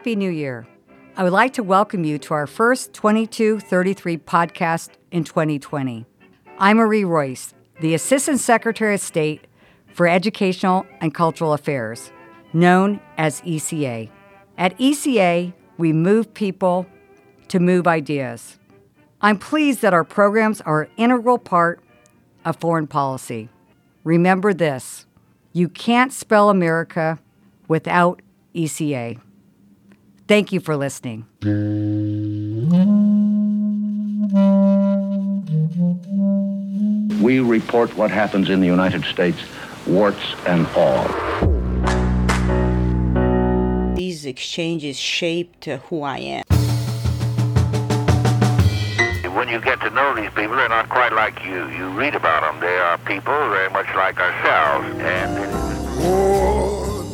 Happy New Year. I would like to welcome you to our first 2233 podcast in 2020. I'm Marie Royce, the Assistant Secretary of State for Educational and Cultural Affairs, known as ECA. At ECA, we move people to move ideas. I'm pleased that our programs are an integral part of foreign policy. Remember this you can't spell America without ECA. Thank you for listening. We report what happens in the United States, warts and all. These exchanges shaped who I am. When you get to know these people, they're not quite like you. You read about them. They are people very much like ourselves. And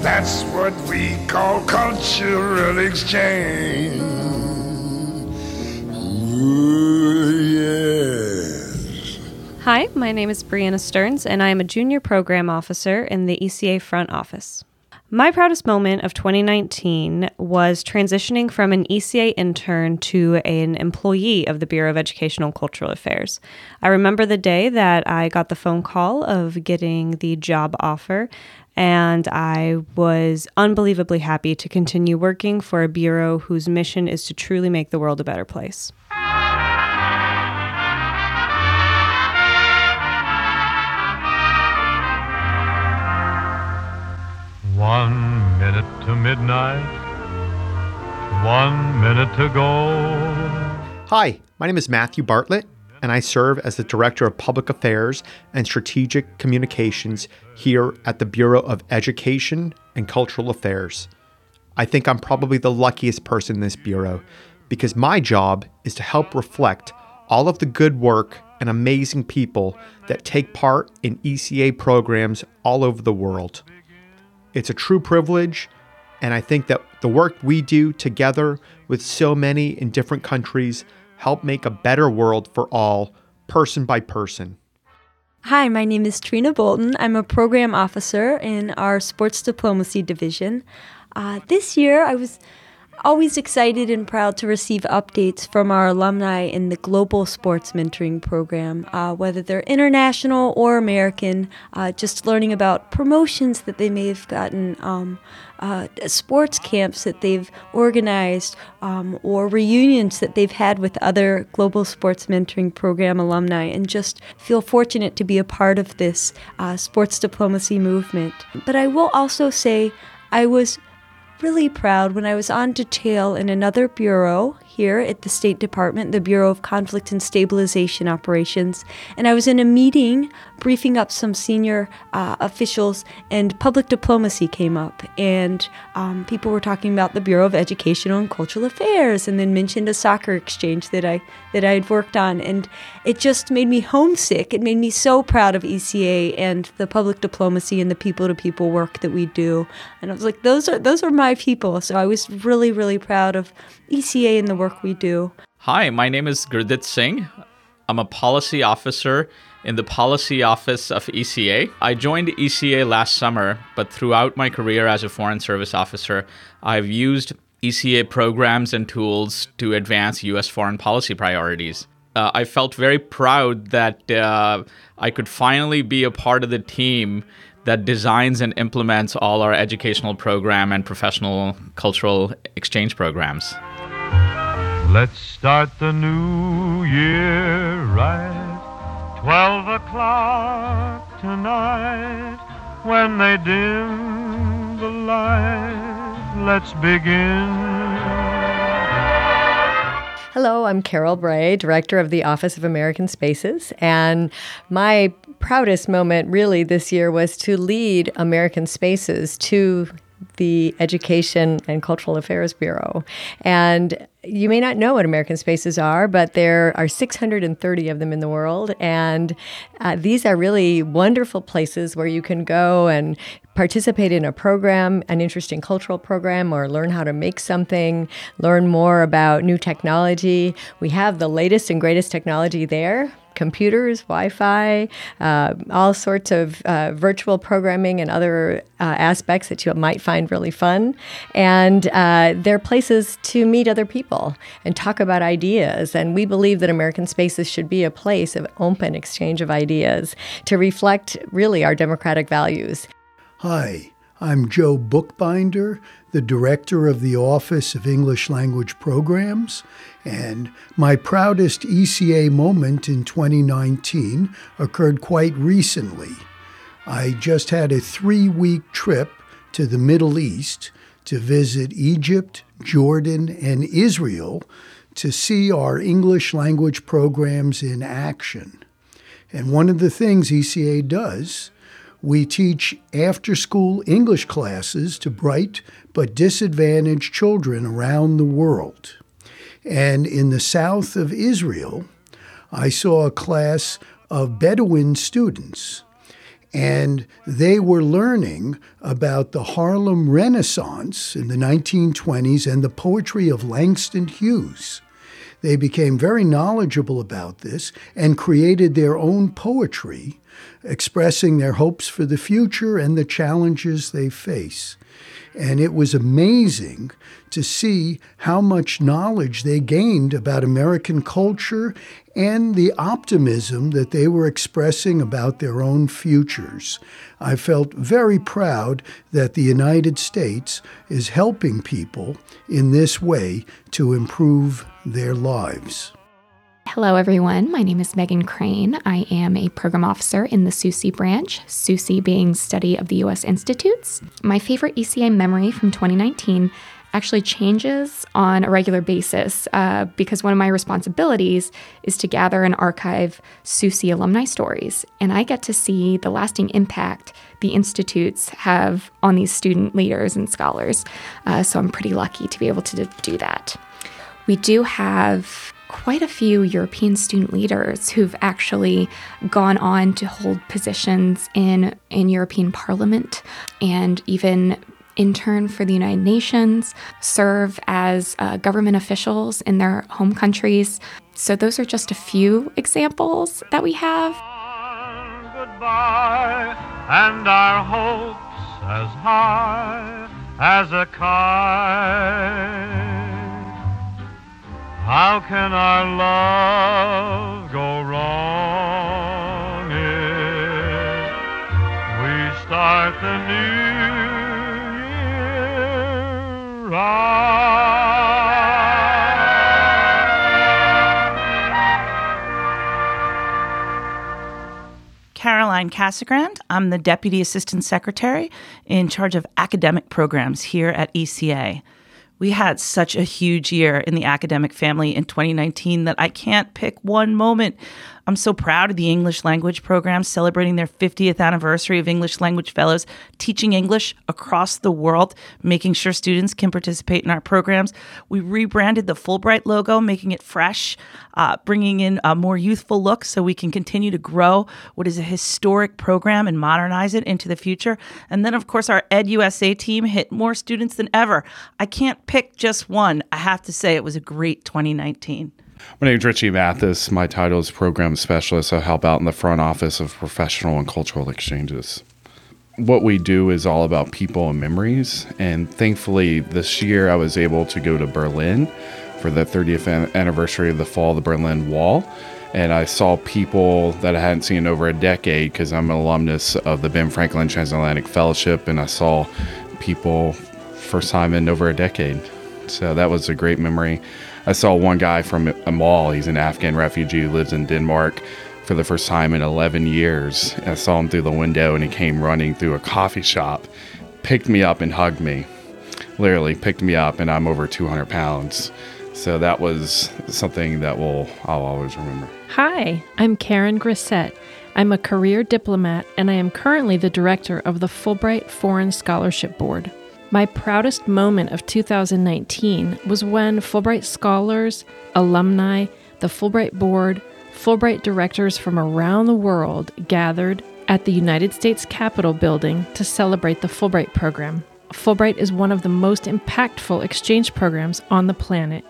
that's what we call cultural exchange. Ooh, yes. Hi, my name is Brianna Stearns, and I am a junior program officer in the ECA front office. My proudest moment of 2019 was transitioning from an ECA intern to an employee of the Bureau of Educational and Cultural Affairs. I remember the day that I got the phone call of getting the job offer, and I was unbelievably happy to continue working for a bureau whose mission is to truly make the world a better place. One minute to midnight, one minute to go. Hi, my name is Matthew Bartlett, and I serve as the Director of Public Affairs and Strategic Communications here at the Bureau of Education and Cultural Affairs. I think I'm probably the luckiest person in this bureau because my job is to help reflect all of the good work and amazing people that take part in ECA programs all over the world. It's a true privilege, and I think that the work we do together with so many in different countries help make a better world for all, person by person. Hi, my name is Trina Bolton. I'm a program officer in our sports diplomacy division. Uh, this year, I was always excited and proud to receive updates from our alumni in the Global Sports Mentoring Program, uh, whether they're international or American, uh, just learning about promotions that they may have gotten, um, uh, sports camps that they've organized, um, or reunions that they've had with other Global Sports Mentoring Program alumni, and just feel fortunate to be a part of this uh, sports diplomacy movement. But I will also say, I was really proud when I was on detail in another bureau here at the State Department, the Bureau of Conflict and Stabilization Operations, and I was in a meeting briefing up some senior uh, officials, and public diplomacy came up, and um, people were talking about the Bureau of Educational and Cultural Affairs, and then mentioned a soccer exchange that I that I had worked on, and it just made me homesick. It made me so proud of ECA and the public diplomacy and the people-to-people work that we do, and I was like, those are those are my people. So I was really really proud of ECA and the work we do. Hi, my name is Gurdit Singh. I'm a policy officer in the policy office of ECA. I joined ECA last summer, but throughout my career as a Foreign Service officer, I've used ECA programs and tools to advance U.S. foreign policy priorities. Uh, I felt very proud that uh, I could finally be a part of the team that designs and implements all our educational program and professional cultural exchange programs. Let's start the new year right. Twelve o'clock tonight. When they dim the light, let's begin. Hello, I'm Carol Bray, Director of the Office of American Spaces, and my proudest moment really this year was to lead American Spaces to the Education and Cultural Affairs Bureau. And you may not know what American Spaces are, but there are 630 of them in the world. And uh, these are really wonderful places where you can go and participate in a program, an interesting cultural program, or learn how to make something, learn more about new technology. We have the latest and greatest technology there computers, Wi Fi, uh, all sorts of uh, virtual programming and other uh, aspects that you might find really fun. And uh, they're places to meet other people and talk about ideas. And we believe that American Spaces should be a place of open exchange of ideas to reflect really our democratic values. Hi, I'm Joe Bookbinder, the director of the Office of English Language Programs, and my proudest ECA moment in 2019 occurred quite recently. I just had a three week trip to the Middle East to visit Egypt, Jordan, and Israel to see our English language programs in action. And one of the things ECA does we teach after school English classes to bright but disadvantaged children around the world. And in the south of Israel, I saw a class of Bedouin students, and they were learning about the Harlem Renaissance in the 1920s and the poetry of Langston Hughes. They became very knowledgeable about this and created their own poetry, expressing their hopes for the future and the challenges they face. And it was amazing to see how much knowledge they gained about American culture and the optimism that they were expressing about their own futures. I felt very proud that the United States is helping people in this way to improve their lives. Hello, everyone. My name is Megan Crane. I am a program officer in the SUSI branch, SUSI being Study of the U.S. Institutes. My favorite ECA memory from 2019 actually changes on a regular basis uh, because one of my responsibilities is to gather and archive SUSI alumni stories. And I get to see the lasting impact the institutes have on these student leaders and scholars. Uh, so I'm pretty lucky to be able to do that. We do have quite a few European student leaders who've actually gone on to hold positions in, in European Parliament and even intern for the United Nations, serve as uh, government officials in their home countries. So, those are just a few examples that we have. Goodbye, and our hopes as high as a kite. How can our love go wrong if we start the new Caroline Casagrand. I'm the Deputy Assistant Secretary in charge of academic programs here at ECA. We had such a huge year in the academic family in 2019 that I can't pick one moment. I'm so proud of the English language program celebrating their 50th anniversary of English language fellows teaching English across the world, making sure students can participate in our programs. We rebranded the Fulbright logo, making it fresh, uh, bringing in a more youthful look so we can continue to grow what is a historic program and modernize it into the future. And then, of course, our Ed USA team hit more students than ever. I can't pick just one. I have to say it was a great 2019. My name is Richie Mathis. My title is Program Specialist. I help out in the front office of professional and cultural exchanges. What we do is all about people and memories. And thankfully, this year I was able to go to Berlin for the 30th anniversary of the fall of the Berlin Wall. And I saw people that I hadn't seen in over a decade because I'm an alumnus of the Ben Franklin Transatlantic Fellowship. And I saw people first time in over a decade. So that was a great memory. I saw one guy from a mall. He's an Afghan refugee who lives in Denmark for the first time in 11 years. I saw him through the window and he came running through a coffee shop, picked me up and hugged me. Literally picked me up, and I'm over 200 pounds. So that was something that will I'll always remember. Hi, I'm Karen Grissett. I'm a career diplomat and I am currently the director of the Fulbright Foreign Scholarship Board. My proudest moment of 2019 was when Fulbright scholars, alumni, the Fulbright board, Fulbright directors from around the world gathered at the United States Capitol building to celebrate the Fulbright program. Fulbright is one of the most impactful exchange programs on the planet.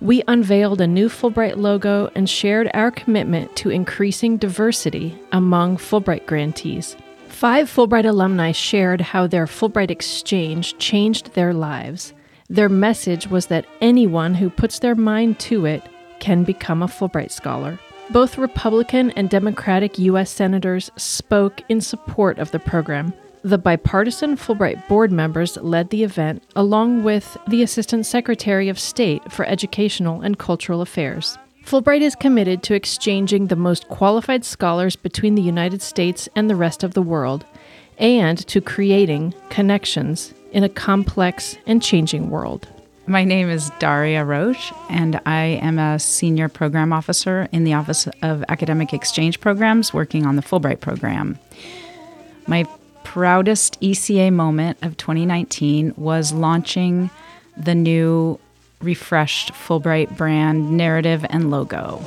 We unveiled a new Fulbright logo and shared our commitment to increasing diversity among Fulbright grantees. Five Fulbright alumni shared how their Fulbright exchange changed their lives. Their message was that anyone who puts their mind to it can become a Fulbright scholar. Both Republican and Democratic U.S. senators spoke in support of the program. The bipartisan Fulbright board members led the event, along with the Assistant Secretary of State for Educational and Cultural Affairs. Fulbright is committed to exchanging the most qualified scholars between the United States and the rest of the world, and to creating connections in a complex and changing world. My name is Daria Roche, and I am a senior program officer in the Office of Academic Exchange Programs working on the Fulbright program. My proudest ECA moment of 2019 was launching the new refreshed Fulbright brand narrative and logo.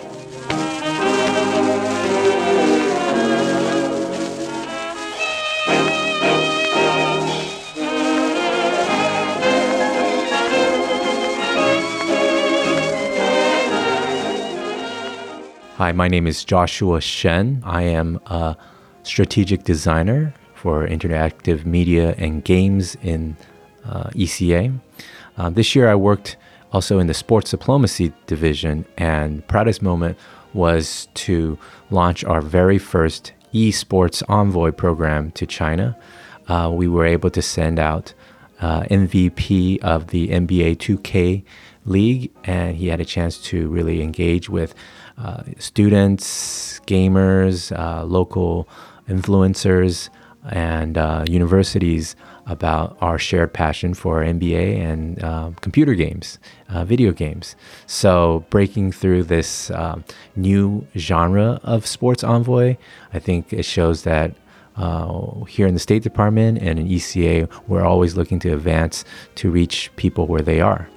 Hi, my name is Joshua Shen. I am a strategic designer for interactive media and games in uh, ECA. Uh, this year I worked also in the sports diplomacy division, and proudest moment was to launch our very first esports envoy program to China. Uh, we were able to send out uh, MVP of the NBA 2K League, and he had a chance to really engage with uh, students, gamers, uh, local influencers, and uh, universities about our shared passion for NBA and uh, computer games, uh, video games. So, breaking through this um, new genre of sports envoy, I think it shows that. Uh, here in the State Department and in ECA, we're always looking to advance to reach people where they are.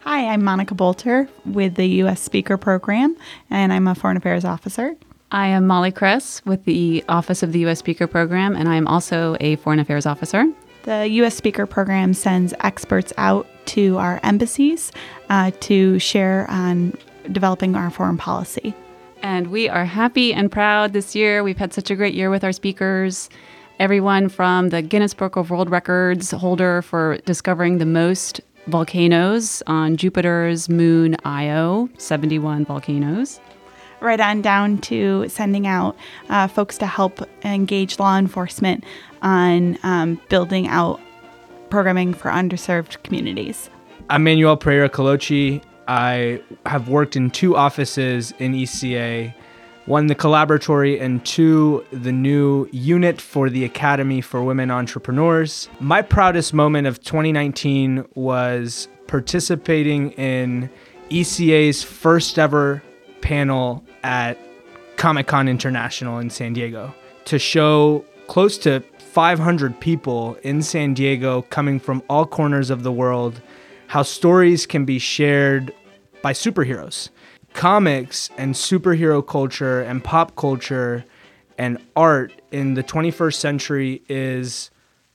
Hi, I'm Monica Bolter with the U.S. Speaker Program, and I'm a Foreign Affairs Officer. I am Molly Kress with the Office of the U.S. Speaker Program, and I am also a Foreign Affairs Officer. The U.S. Speaker Program sends experts out to our embassies uh, to share on developing our foreign policy. And we are happy and proud this year. We've had such a great year with our speakers. Everyone from the Guinness Book of World Records holder for discovering the most volcanoes on Jupiter's moon Io, 71 volcanoes. Right on down to sending out uh, folks to help engage law enforcement on um, building out programming for underserved communities. I'm Manuel Pereira Colochi. I have worked in two offices in ECA one, the collaboratory, and two, the new unit for the Academy for Women Entrepreneurs. My proudest moment of 2019 was participating in ECA's first ever panel at Comic Con International in San Diego to show close to 500 people in San Diego coming from all corners of the world how stories can be shared by superheroes comics and superhero culture and pop culture and art in the 21st century is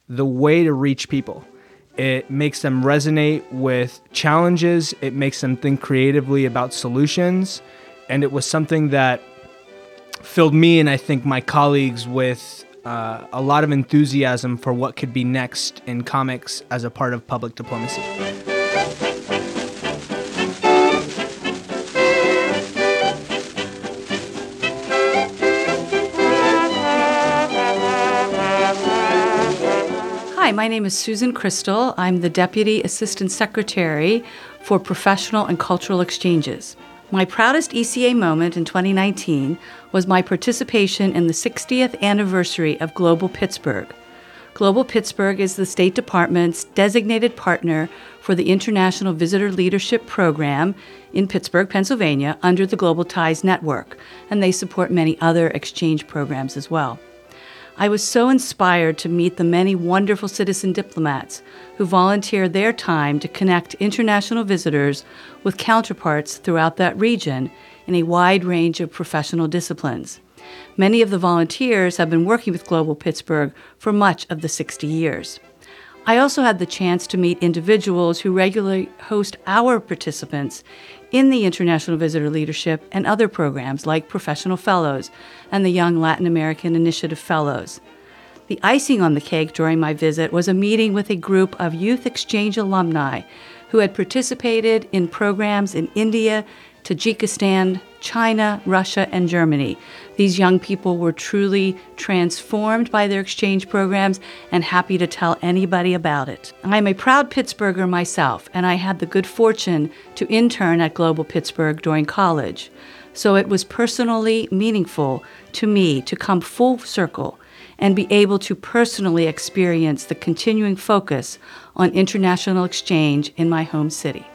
the way to reach people. It makes them resonate with challenges, it makes them think creatively about solutions, and it was something that filled me and I think my colleagues with uh, a lot of enthusiasm for what could be next in comics as a part of public diplomacy. Hi, my name is Susan Crystal. I'm the Deputy Assistant Secretary for Professional and Cultural Exchanges. My proudest ECA moment in 2019 was my participation in the 60th anniversary of Global Pittsburgh. Global Pittsburgh is the State Department's designated partner for the International Visitor Leadership Program in Pittsburgh, Pennsylvania, under the Global Ties Network, and they support many other exchange programs as well. I was so inspired to meet the many wonderful citizen diplomats who volunteer their time to connect international visitors with counterparts throughout that region in a wide range of professional disciplines. Many of the volunteers have been working with Global Pittsburgh for much of the 60 years. I also had the chance to meet individuals who regularly host our participants in the International Visitor Leadership and other programs like Professional Fellows and the Young Latin American Initiative Fellows. The icing on the cake during my visit was a meeting with a group of youth exchange alumni who had participated in programs in India, Tajikistan, China, Russia, and Germany. These young people were truly transformed by their exchange programs and happy to tell anybody about it. I'm a proud Pittsburgher myself, and I had the good fortune to intern at Global Pittsburgh during college. So it was personally meaningful to me to come full circle and be able to personally experience the continuing focus on international exchange in my home city.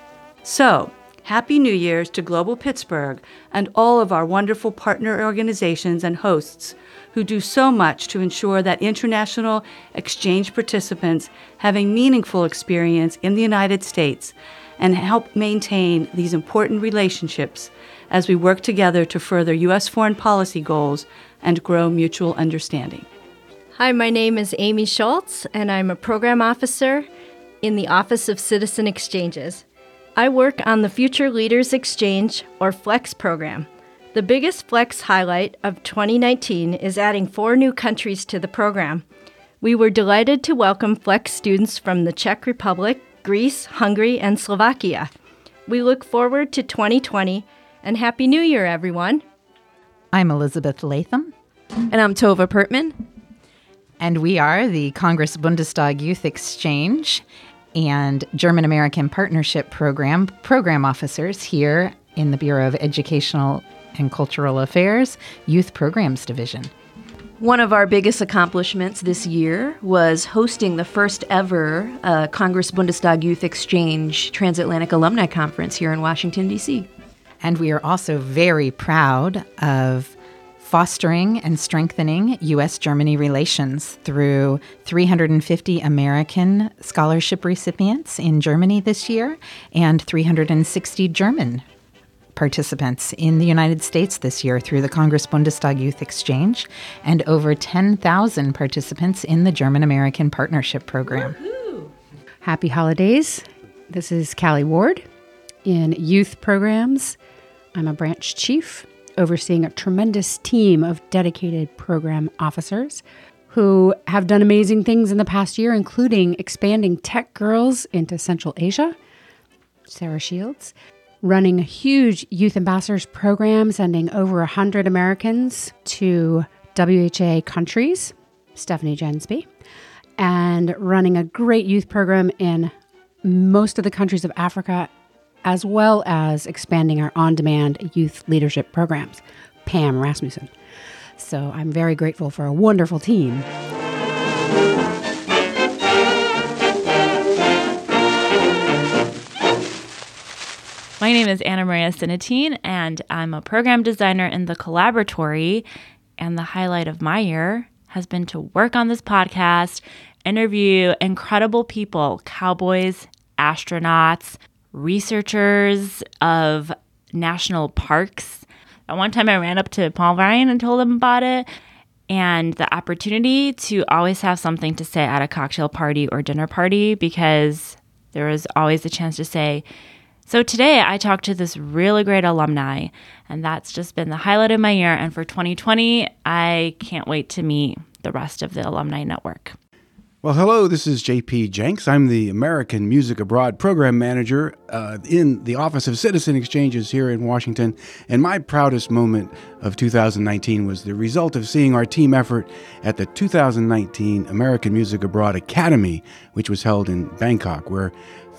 So, Happy New Year's to Global Pittsburgh and all of our wonderful partner organizations and hosts who do so much to ensure that international exchange participants have a meaningful experience in the United States and help maintain these important relationships as we work together to further U.S. foreign policy goals and grow mutual understanding. Hi, my name is Amy Schultz, and I'm a program officer in the Office of Citizen Exchanges. I work on the Future Leaders Exchange, or FLEX program. The biggest FLEX highlight of 2019 is adding four new countries to the program. We were delighted to welcome FLEX students from the Czech Republic, Greece, Hungary, and Slovakia. We look forward to 2020 and Happy New Year, everyone. I'm Elizabeth Latham. And I'm Tova Pertman. And we are the Congress Bundestag Youth Exchange and German American Partnership Program program officers here in the Bureau of Educational and Cultural Affairs Youth Programs Division. One of our biggest accomplishments this year was hosting the first ever uh, Congress Bundestag Youth Exchange Transatlantic Alumni Conference here in Washington, D.C. And we are also very proud of fostering and strengthening U.S. Germany relations through 350 American scholarship recipients in Germany this year and 360 German participants in the United States this year through the Congress Bundestag Youth Exchange and over 10,000 participants in the German American Partnership Program. Happy holidays. This is Callie Ward in youth programs. I'm a branch chief overseeing a tremendous team of dedicated program officers who have done amazing things in the past year, including expanding Tech Girls into Central Asia, Sarah Shields, running a huge youth ambassadors program, sending over 100 Americans to WHA countries, Stephanie Jensby, and running a great youth program in most of the countries of Africa as well as expanding our on demand youth leadership programs, Pam Rasmussen. So I'm very grateful for a wonderful team. My name is Anna Maria Sinatine, and I'm a program designer in the Collaboratory. And the highlight of my year has been to work on this podcast, interview incredible people cowboys, astronauts, researchers of national parks. At one time, I ran up to Paul Ryan and told him about it. And the opportunity to always have something to say at a cocktail party or dinner party because there was always a chance to say, so today I talked to this really great alumni, and that's just been the highlight of my year. And for 2020, I can't wait to meet the rest of the alumni network. Well, hello, this is JP Jenks. I'm the American Music Abroad Program Manager uh, in the Office of Citizen Exchanges here in Washington. And my proudest moment of 2019 was the result of seeing our team effort at the 2019 American Music Abroad Academy, which was held in Bangkok, where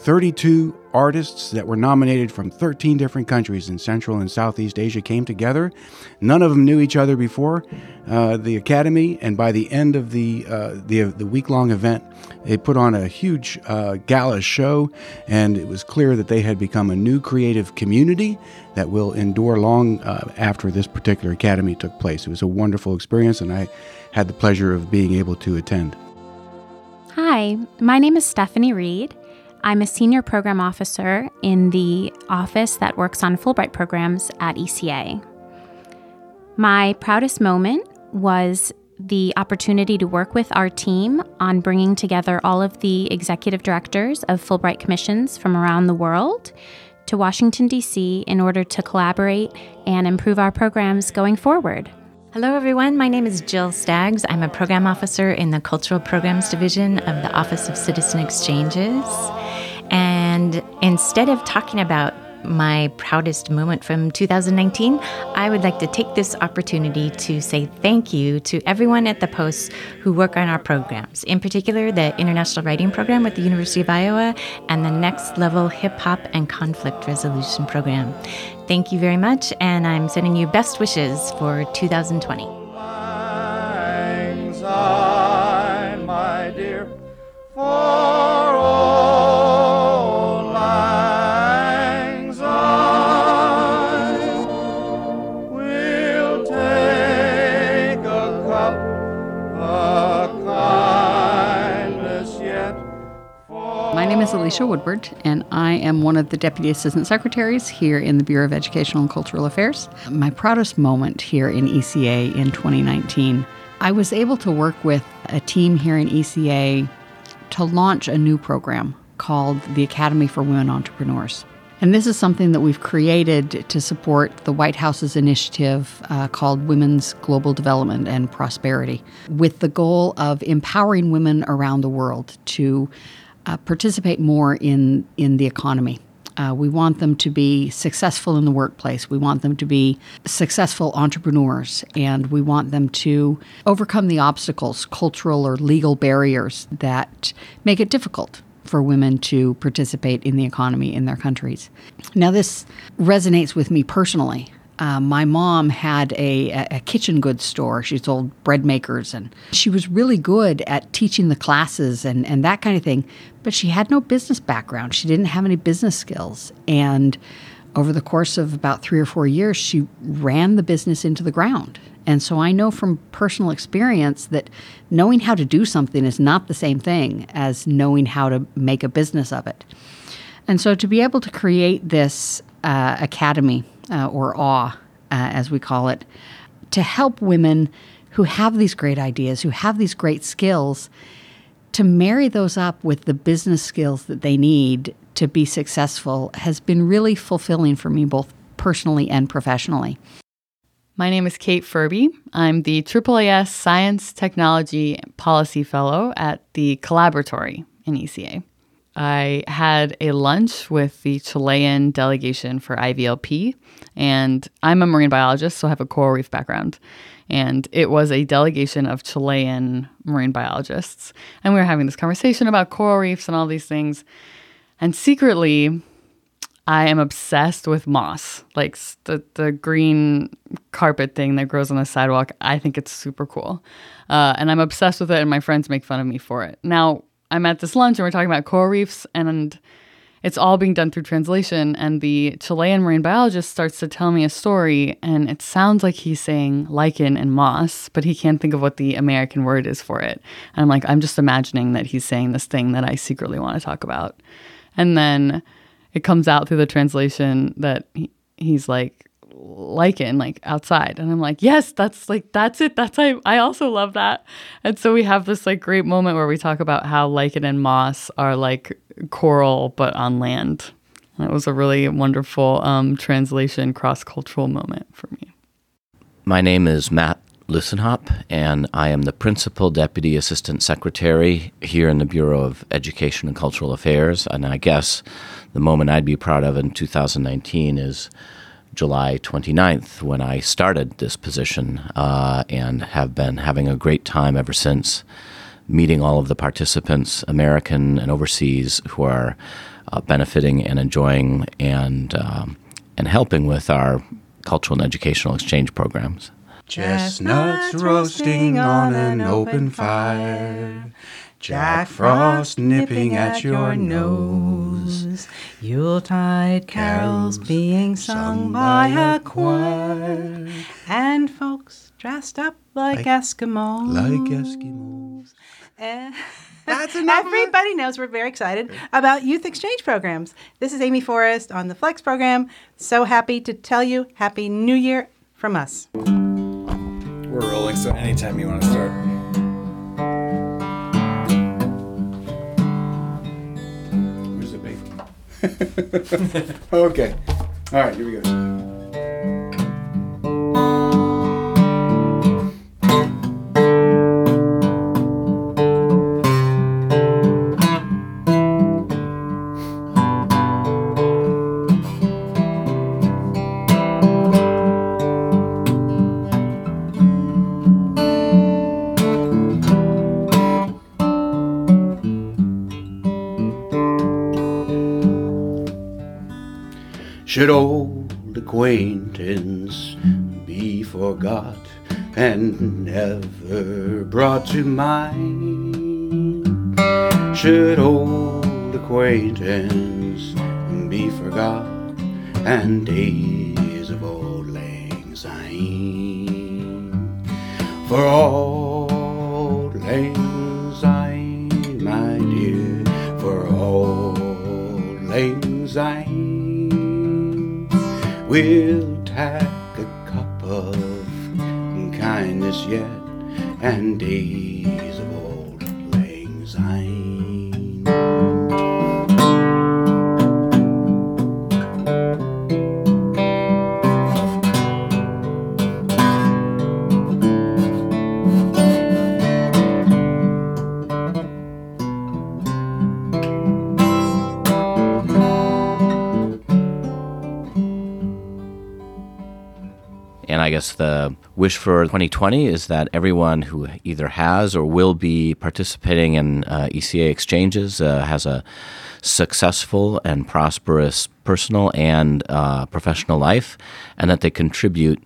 32 artists that were nominated from 13 different countries in Central and Southeast Asia came together. None of them knew each other before uh, the Academy, and by the end of the uh, the, the week long event, they put on a huge uh, gala show, and it was clear that they had become a new creative community that will endure long uh, after this particular Academy took place. It was a wonderful experience, and I had the pleasure of being able to attend. Hi, my name is Stephanie Reed. I'm a senior program officer in the office that works on Fulbright programs at ECA. My proudest moment was the opportunity to work with our team on bringing together all of the executive directors of Fulbright commissions from around the world to to Washington, D.C. in order to collaborate and improve our programs going forward. Hello, everyone. My name is Jill Staggs. I'm a program officer in the Cultural Programs Division of the Office of Citizen Exchanges. And instead of talking about my proudest moment from 2019, I would like to take this opportunity to say thank you to everyone at the Post who work on our programs, in particular the International Writing Program at the University of Iowa and the Next Level Hip Hop and Conflict Resolution Program. Thank you very much, and I'm sending you best wishes for 2020. Alicia Woodward, and I am one of the Deputy Assistant Secretaries here in the Bureau of Educational and Cultural Affairs. My proudest moment here in ECA in 2019, I was able to work with a team here in ECA to launch a new program called the Academy for Women Entrepreneurs. And this is something that we've created to support the White House's initiative uh, called Women's Global Development and Prosperity, with the goal of empowering women around the world to uh, participate more in, in the economy. Uh, we want them to be successful in the workplace. We want them to be successful entrepreneurs. And we want them to overcome the obstacles, cultural or legal barriers that make it difficult for women to participate in the economy in their countries. Now, this resonates with me personally. Uh, my mom had a, a kitchen goods store. She sold bread makers, and she was really good at teaching the classes and, and that kind of thing. But she had no business background. She didn't have any business skills. And over the course of about three or four years, she ran the business into the ground. And so I know from personal experience that knowing how to do something is not the same thing as knowing how to make a business of it. And so to be able to create this uh, academy uh, or AWE, uh, as we call it, to help women who have these great ideas, who have these great skills, to marry those up with the business skills that they need to be successful has been really fulfilling for me, both personally and professionally. My name is Kate Furby. I'm the AAAS Science Technology Policy Fellow at the Collaboratory in ECA. I had a lunch with the Chilean delegation for IVLP, and I'm a marine biologist, so I have a coral reef background. And it was a delegation of Chilean marine biologists. And we were having this conversation about coral reefs and all these things. And secretly, I am obsessed with moss, like the, the green carpet thing that grows on the sidewalk. I think it's super cool. Uh, and I'm obsessed with it, and my friends make fun of me for it. Now, I'm at this lunch and we're talking about coral reefs, and it's all being done through translation. And the Chilean marine biologist starts to tell me a story, and it sounds like he's saying lichen and moss, but he can't think of what the American word is for it. And I'm like, I'm just imagining that he's saying this thing that I secretly want to talk about. And then it comes out through the translation that he, he's like, lichen like outside. And i'm like yes that's like that's it. That's i i also love that. And so we have this like great moment where we talk about how lichen and moss are like coral but on land. That was a really wonderful um, translation cross-cultural moment for me. My name is matt Lussenhop and I am the Principal Deputy Assistant Secretary here in the Bureau of Education and Cultural Affairs. And I guess the moment I'd be proud of in 2019 is July 29th when I started this position uh, and have been having a great time ever since meeting all of the participants, American and overseas, who are uh, benefiting and enjoying and, um, and helping with our cultural and educational exchange programs. Chestnuts roasting on an open fire. Jack Frost nipping at your nose. Yuletide carols being sung by a choir. And folks dressed up like, Like- Eskimos. like Eskimos. Eh, Everybody knows we're very excited about youth exchange programs. This is Amy Forrest on the Flex program. So happy to tell you Happy New Year from us. We're rolling, so anytime you want to start. okay. All right, here we go. Should old acquaintance be forgot and never brought to mind? Should old acquaintance be forgot and days of auld lang syne? For auld lang We'll tack a cup of kindness yet and days guess the wish for 2020 is that everyone who either has or will be participating in uh, ECA exchanges uh, has a successful and prosperous personal and uh, professional life, and that they contribute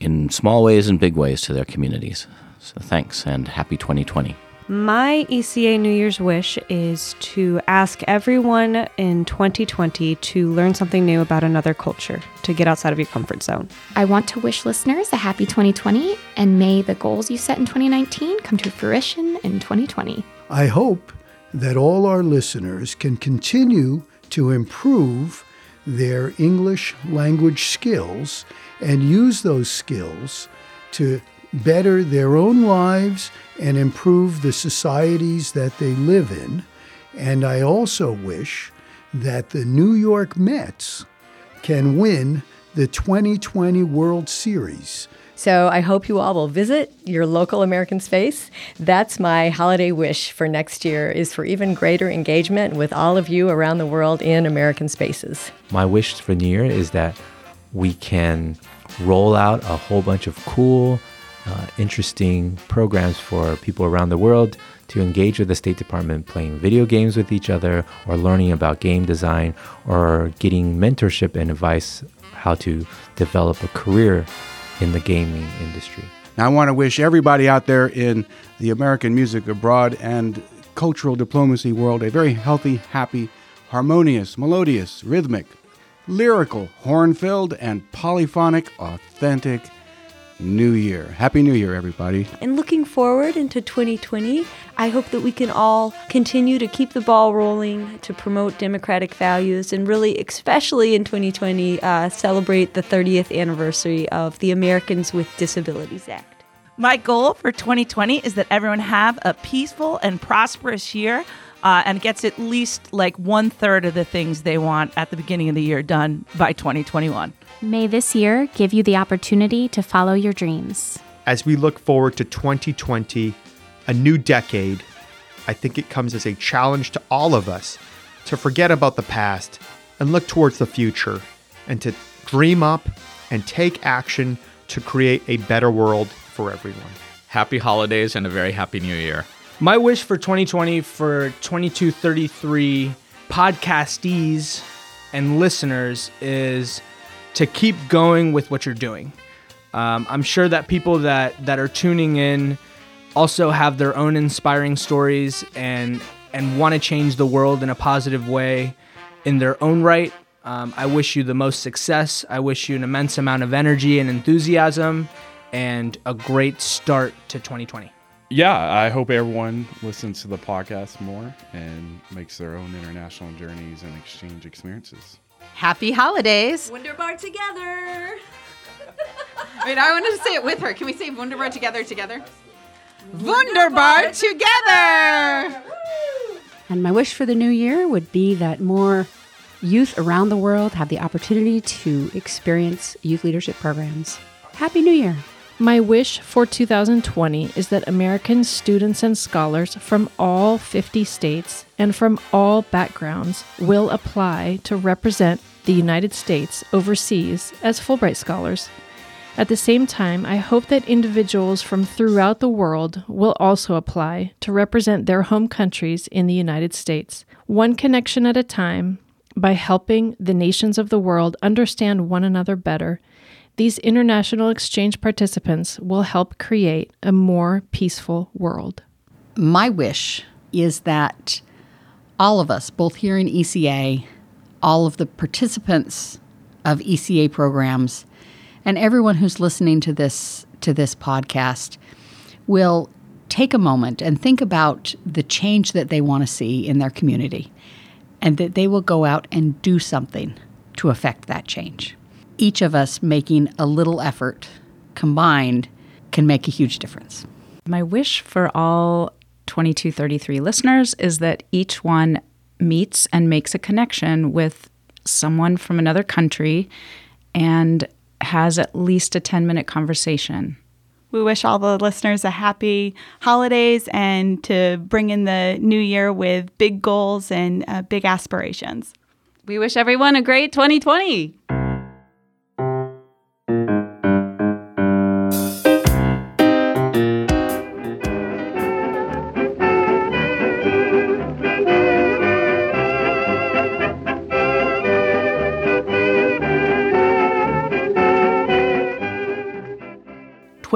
in small ways and big ways to their communities. So thanks, and happy 2020. My ECA New Year's wish is to ask everyone in 2020 to learn something new about another culture, to get outside of your comfort zone. I want to wish listeners a happy 2020 and may the goals you set in 2019 come to fruition in 2020. I hope that all our listeners can continue to improve their English language skills and use those skills to better their own lives and improve the societies that they live in. And I also wish that the New York Mets can win the 2020 World Series. So I hope you all will visit your local American space. That's my holiday wish for next year is for even greater engagement with all of you around the world in American spaces. My wish for New Year is that we can roll out a whole bunch of cool, uh, interesting programs for people around the world to engage with the State Department playing video games with each other or learning about game design or getting mentorship and advice how to develop a career in the gaming industry. Now, I want to wish everybody out there in the American music abroad and cultural diplomacy world a very healthy, happy, harmonious, melodious, rhythmic, lyrical, horn filled, and polyphonic, authentic New Year. Happy New Year, everybody. And looking forward into 2020, I hope that we can all continue to keep the ball rolling to promote democratic values and really, especially in 2020, uh, celebrate the 30th anniversary of the Americans with Disabilities Act. My goal for 2020 is that everyone have a peaceful and prosperous year uh, and gets at least like one third of the things they want at the beginning of the year done by 2021. May this year give you the opportunity to follow your dreams. As we look forward to 2020, a new decade, I think it comes as a challenge to all of us to forget about the past and look towards the future and to dream up and take action to create a better world for everyone. Happy holidays and a very happy new year. My wish for 2020 for 2233 podcastees and listeners is to keep going with what you're doing. Um, I'm sure that people that that are tuning in also have their own inspiring stories and and want to change the world in a positive way in their own right. Um, I wish you the most success. I wish you an immense amount of energy and enthusiasm and a great start to 2020. Yeah, I hope everyone listens to the podcast more and makes their own international journeys and exchange experiences. Happy holidays. Wunderbar together. Wait, I wanted to say it with her. Can we say Wunderbar together together? Wunderbar together. And my wish for the new year would be that more youth around the world have the opportunity to experience youth leadership programs. Happy New Year! My wish for 2020 is that American students and scholars from all 50 states and from all backgrounds will apply to represent the United States overseas as Fulbright scholars. At the same time, I hope that individuals from throughout the world will also apply to represent their home countries in the United States, one connection at a time, by helping the nations of the world understand one another better these international exchange participants will help create a more peaceful world. My wish is that all of us, both here in ECA, all of the participants of ECA programs, and everyone who's listening to this to this podcast will take a moment and think about the change that they want to see in their community and that they will go out and do something to affect that change each of us making a little effort combined can make a huge difference. My wish for all 2233 listeners is that each one meets and makes a connection with someone from another country and has at least a 10 minute conversation. We wish all the listeners a happy holidays and to bring in the new year with big goals and uh, big aspirations. We wish everyone a great 2020.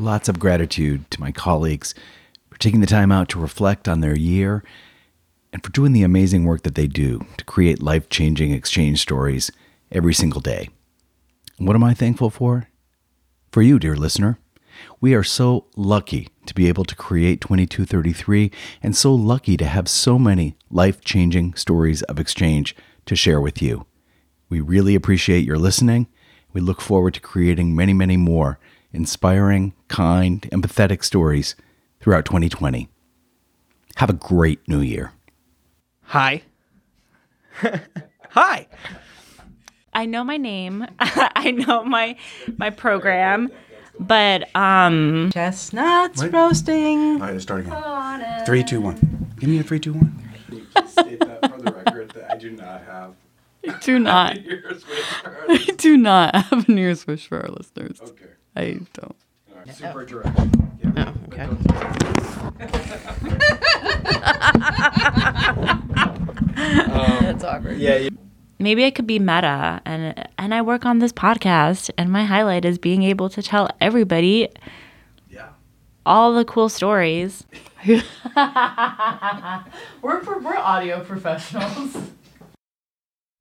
Lots of gratitude to my colleagues for taking the time out to reflect on their year and for doing the amazing work that they do to create life changing exchange stories every single day. what am I thankful for? For you, dear listener. We are so lucky to be able to create 2233 and so lucky to have so many life changing stories of exchange to share with you. We really appreciate your listening. We look forward to creating many, many more inspiring, kind, empathetic stories throughout 2020. Have a great new year. Hi. Hi. I know my name. I know my my program, but um chestnuts What? roasting. All right, let's start again. Three, two, one. Give me a three, two, one. State that for the record that I do not have. I do not. I do not have a New Year's wish for our listeners. Okay. I don't. Super direct. Yeah. Oh, okay. um, That's awkward. Yeah. You- Maybe I could be meta, and and I work on this podcast, and my highlight is being able to tell everybody, yeah, all the cool stories. we're we're audio professionals.